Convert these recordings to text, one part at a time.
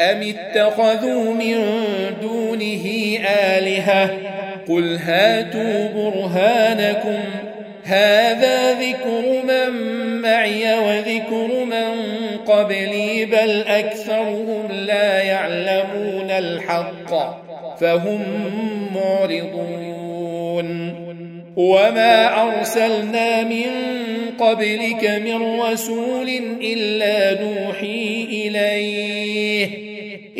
أم اتخذوا من دونه آلهة قل هاتوا برهانكم هذا ذكر من معي وذكر من قبلي بل أكثرهم لا يعلمون الحق فهم معرضون وما أرسلنا من قبلك من رسول إلا نوحي إليه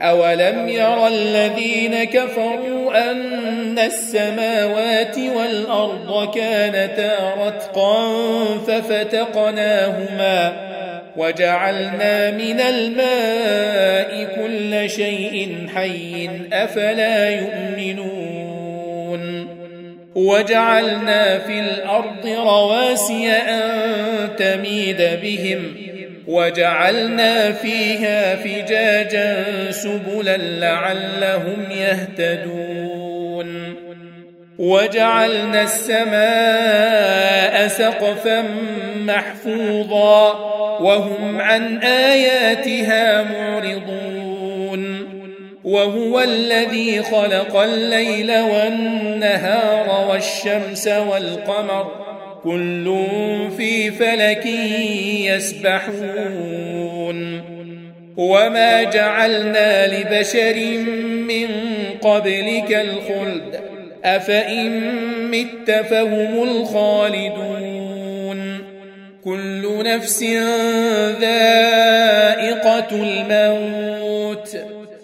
أولم ير الذين كفروا أن السماوات والأرض كانتا رتقا ففتقناهما وجعلنا من الماء كل شيء حي أفلا يؤمنون وجعلنا في الأرض رواسي أن تميد بهم وجعلنا فيها فجاجا سبلا لعلهم يهتدون. وجعلنا السماء سقفا محفوظا وهم عن آياتها معرضون. وهو الذي خلق الليل والنهار والشمس والقمر كل في فلك يسبحون. وما جعلنا لبشر من قبلك الخلد. أفإن مت فهم الخالدون. كل نفس ذائقة الموت.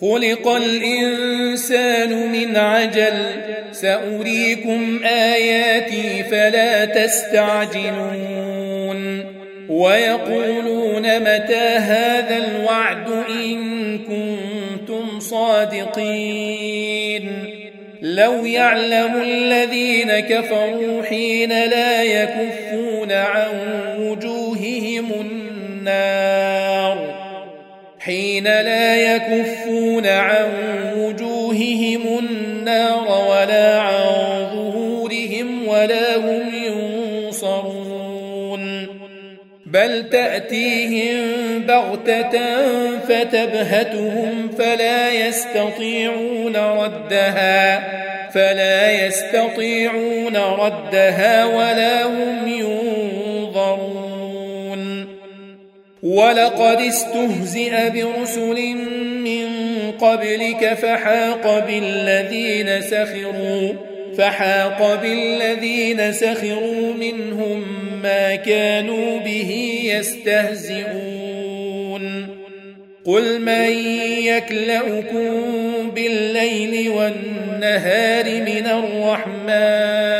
خلق الإنسان من عجل. سأريكم آياتي فلا تستعجلون. ويقولون متى هذا الوعد إن كنتم صادقين. لو يعلم الذين كفروا حين لا يكفون عن وجوههم النار. حين لا يكفون عن وجوههم النار ولا عن ظهورهم ولا هم ينصرون. بل تأتيهم بغتة فتبهتهم فلا يستطيعون ردها فلا يستطيعون ردها ولا هم ينظرون ولقد استهزئ برسل من قبلك فحاق بالذين سخروا فحاق بالذين سخروا منهم ما كانوا به يستهزئون. قل من يكلؤكم بالليل والنهار من الرحمن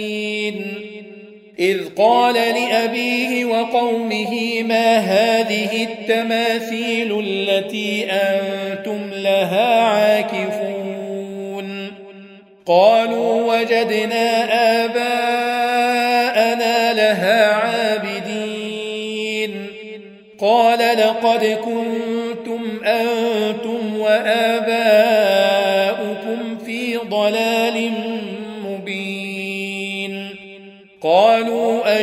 إذ قال لأبيه وقومه ما هذه التماثيل التي أنتم لها عاكفون؟ قالوا وجدنا آباءنا لها عابدين. قال لقد كنتم أنتم وآباؤكم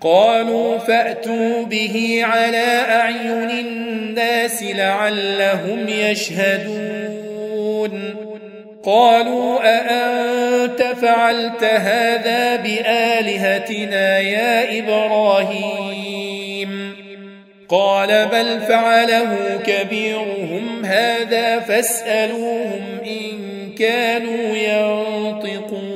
قالوا فأتوا به على أعين الناس لعلهم يشهدون. قالوا أأنت فعلت هذا بآلهتنا يا إبراهيم؟ قال بل فعله كبيرهم هذا فاسألوهم إن كانوا ينطقون.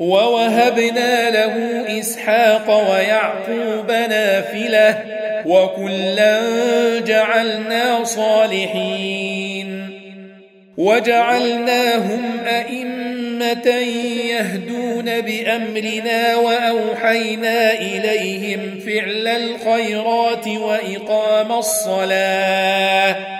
ووهبنا له إسحاق ويعقوب نافلة وكلا جعلنا صالحين وجعلناهم أئمة يهدون بأمرنا وأوحينا إليهم فعل الخيرات وإقام الصلاة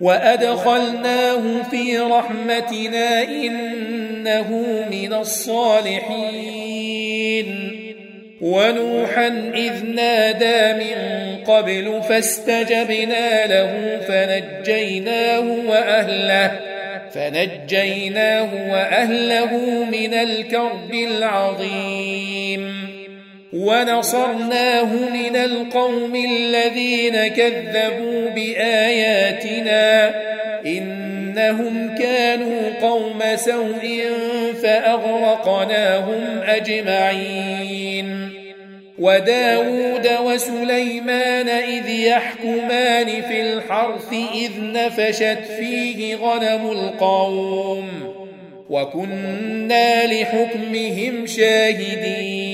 وأدخلناه في رحمتنا إنه من الصالحين ونوحا إذ نادى من قبل فاستجبنا له فنجيناه وأهله فنجيناه وأهله من الكرب العظيم ونصرناه من القوم الذين كذبوا بآياتنا. إنهم كانوا قوم سوء فأغرقناهم أجمعين. وداود وسليمان إذ يحكمان في الحرث إذ نفشت فيه غنم القوم. وكنا لحكمهم شاهدين.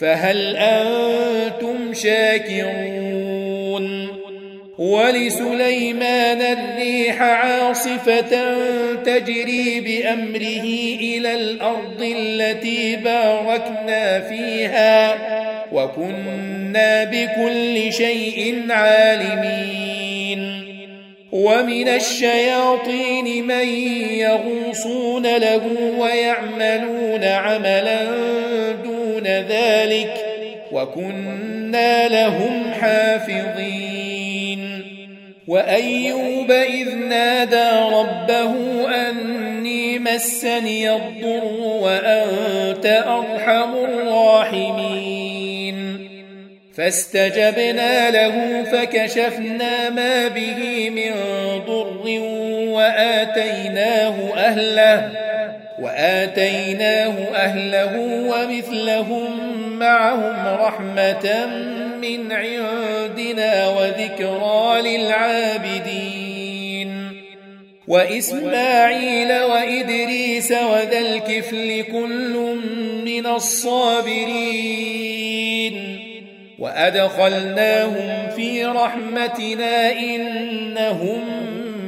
فهل أنتم شاكرون؟ ولسليمان الريح عاصفة تجري بأمره إلى الأرض التي باركنا فيها وكنا بكل شيء عالمين. ومن الشياطين من يغوصون له ويعملون عملا دون ذلك وكنا لهم حافظين. وأيوب إذ نادى ربه أني مسني الضر وأنت أرحم الراحمين. فاستجبنا له فكشفنا ما به من ضر وآتيناه أهله. وآتيناه أهله ومثلهم معهم رحمة من عندنا وذكرى للعابدين. وإسماعيل وإدريس وذا الكفل كل من الصابرين. وأدخلناهم في رحمتنا إنهم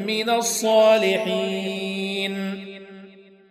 من الصالحين.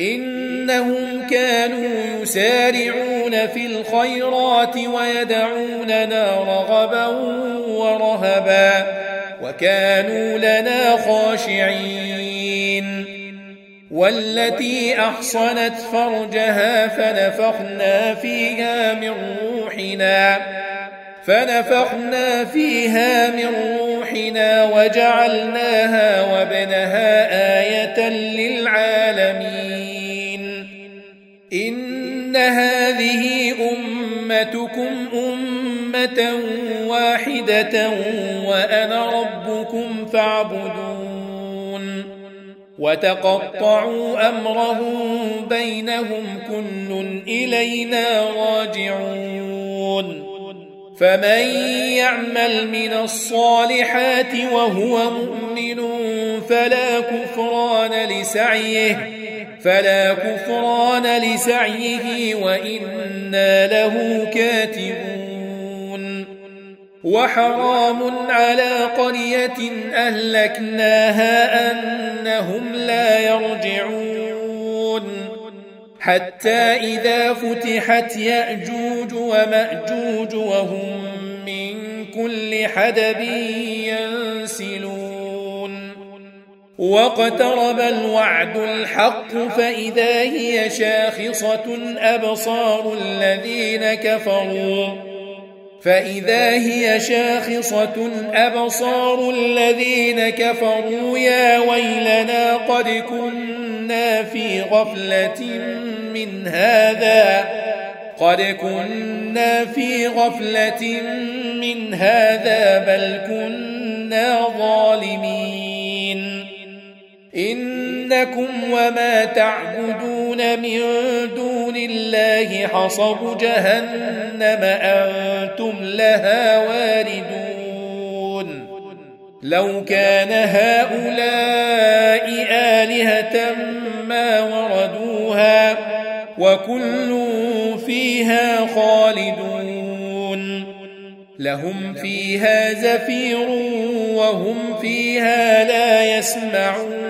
إنهم كانوا يسارعون في الخيرات ويدعوننا رغبا ورهبا وكانوا لنا خاشعين. والتي أحصنت فرجها فنفخنا فيها من روحنا فنفخنا فيها من روحنا وجعلناها وابنها آية للعالمين. إن هذه أمتكم أمة واحدة وأنا ربكم فاعبدون وتقطعوا أمرهم بينهم كل إلينا راجعون فمن يعمل من الصالحات وهو مؤمن فلا كفران لسعيه فلا كفران لسعيه وإنا له كاتبون. وحرام على قرية أهلكناها أنهم لا يرجعون. حتى إذا فتحت يأجوج ومأجوج وهم من كل حدب ينسلون. واقترب الوعد الحق فاذا هي شاخصه ابصار الذين كفروا فإذا هي شاخصة أبصار الذين كفروا يا ويلنا قد كنا في غفلة من هذا قد كنا في غفلة من هذا بل كنا ظالمين إنكم وما تعبدون من دون الله حصب جهنم أنتم لها واردون. لو كان هؤلاء آلهة ما وردوها وكل فيها خالدون. لهم فيها زفير وهم فيها لا يسمعون.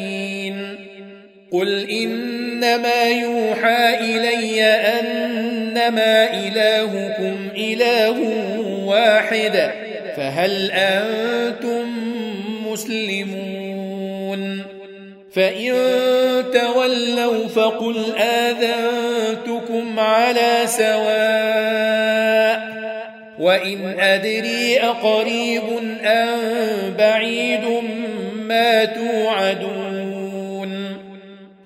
قل إنما يوحى إلي أنما إلهكم إله واحد فهل أنتم مسلمون؟ فإن تولوا فقل آذنتكم على سواء وإن أدري أقريب أم بعيد ما توعدون